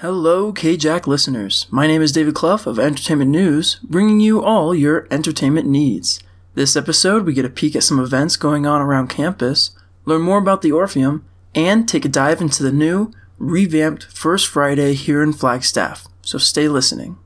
Hello, KJack listeners. My name is David Clough of Entertainment News, bringing you all your entertainment needs. This episode, we get a peek at some events going on around campus, learn more about the Orpheum, and take a dive into the new, revamped First Friday here in Flagstaff. So stay listening.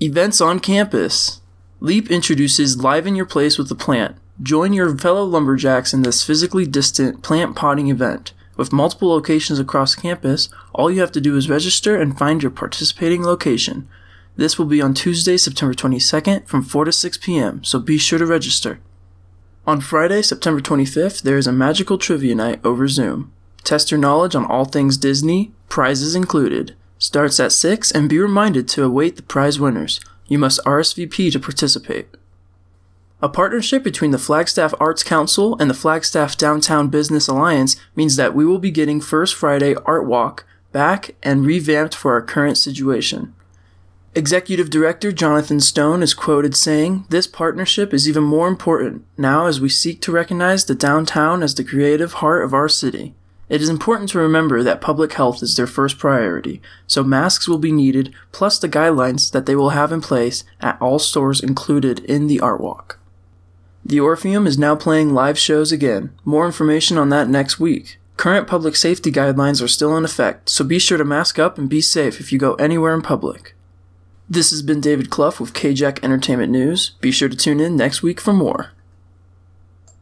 Events on campus. Leap introduces Liven Your Place with the Plant. Join your fellow lumberjacks in this physically distant plant potting event. With multiple locations across campus, all you have to do is register and find your participating location. This will be on Tuesday, September 22nd from 4 to 6 p.m., so be sure to register. On Friday, September 25th, there is a magical trivia night over Zoom. Test your knowledge on all things Disney, prizes included. Starts at 6 and be reminded to await the prize winners. You must RSVP to participate. A partnership between the Flagstaff Arts Council and the Flagstaff Downtown Business Alliance means that we will be getting First Friday Art Walk back and revamped for our current situation. Executive Director Jonathan Stone is quoted saying, This partnership is even more important now as we seek to recognize the downtown as the creative heart of our city. It is important to remember that public health is their first priority, so masks will be needed, plus the guidelines that they will have in place at all stores included in the Art Walk. The Orpheum is now playing live shows again. More information on that next week. Current public safety guidelines are still in effect, so be sure to mask up and be safe if you go anywhere in public. This has been David Clough with KJack Entertainment News. Be sure to tune in next week for more.